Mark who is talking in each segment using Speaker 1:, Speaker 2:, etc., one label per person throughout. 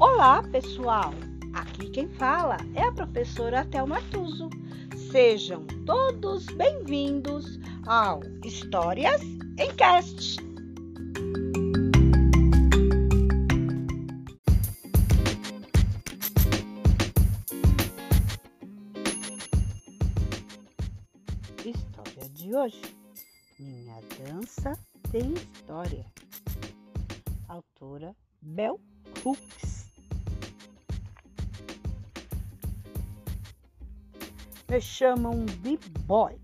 Speaker 1: Olá, pessoal! Aqui quem fala é a professora Thelma Tuso. Sejam todos bem-vindos ao Histórias em Cast. História de hoje: Minha dança tem história. Autora Bel Hooks. Me chamam B-Boy.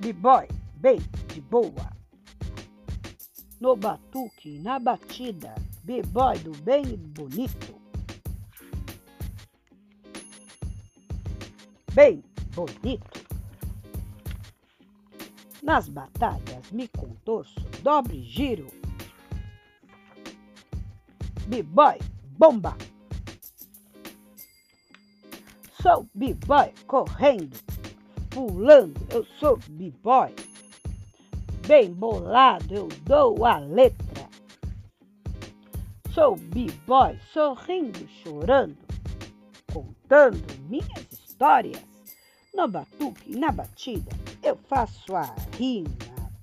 Speaker 1: B-Boy, bem de boa. No batuque, na batida, B-Boy do bem bonito. Bem bonito. Nas batalhas me contorço, dobre giro B-boy, bomba. Sou B-boy correndo, pulando, eu sou B-boy. Bem bolado, eu dou a letra. Sou B-boy sorrindo, chorando, contando minhas histórias. No batuque na batida, eu faço a rima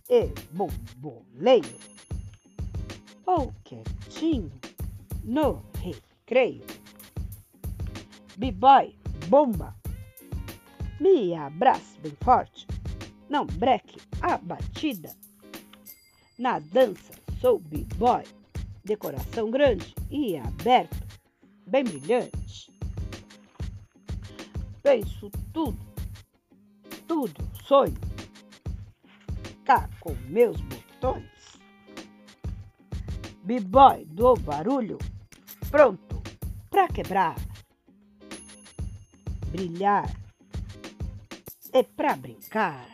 Speaker 1: e bomboleio. Ou quietinho no recreio. B-boy, bomba, me abrace bem forte, não breque a batida. Na dança sou b-boy, decoração grande e aberto, bem brilhante. Penso tudo, tudo sonho, cá com meus botões. B-boy do barulho, pronto para quebrar, brilhar e para brincar.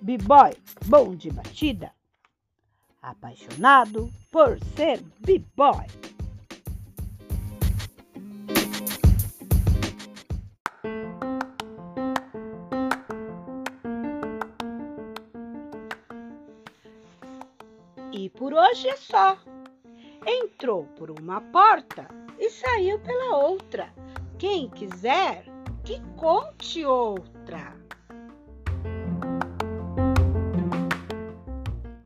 Speaker 1: B-boy bom de batida, apaixonado por ser B-boy. E por hoje é só entrou por uma porta e saiu pela outra. Quem quiser, que conte outra.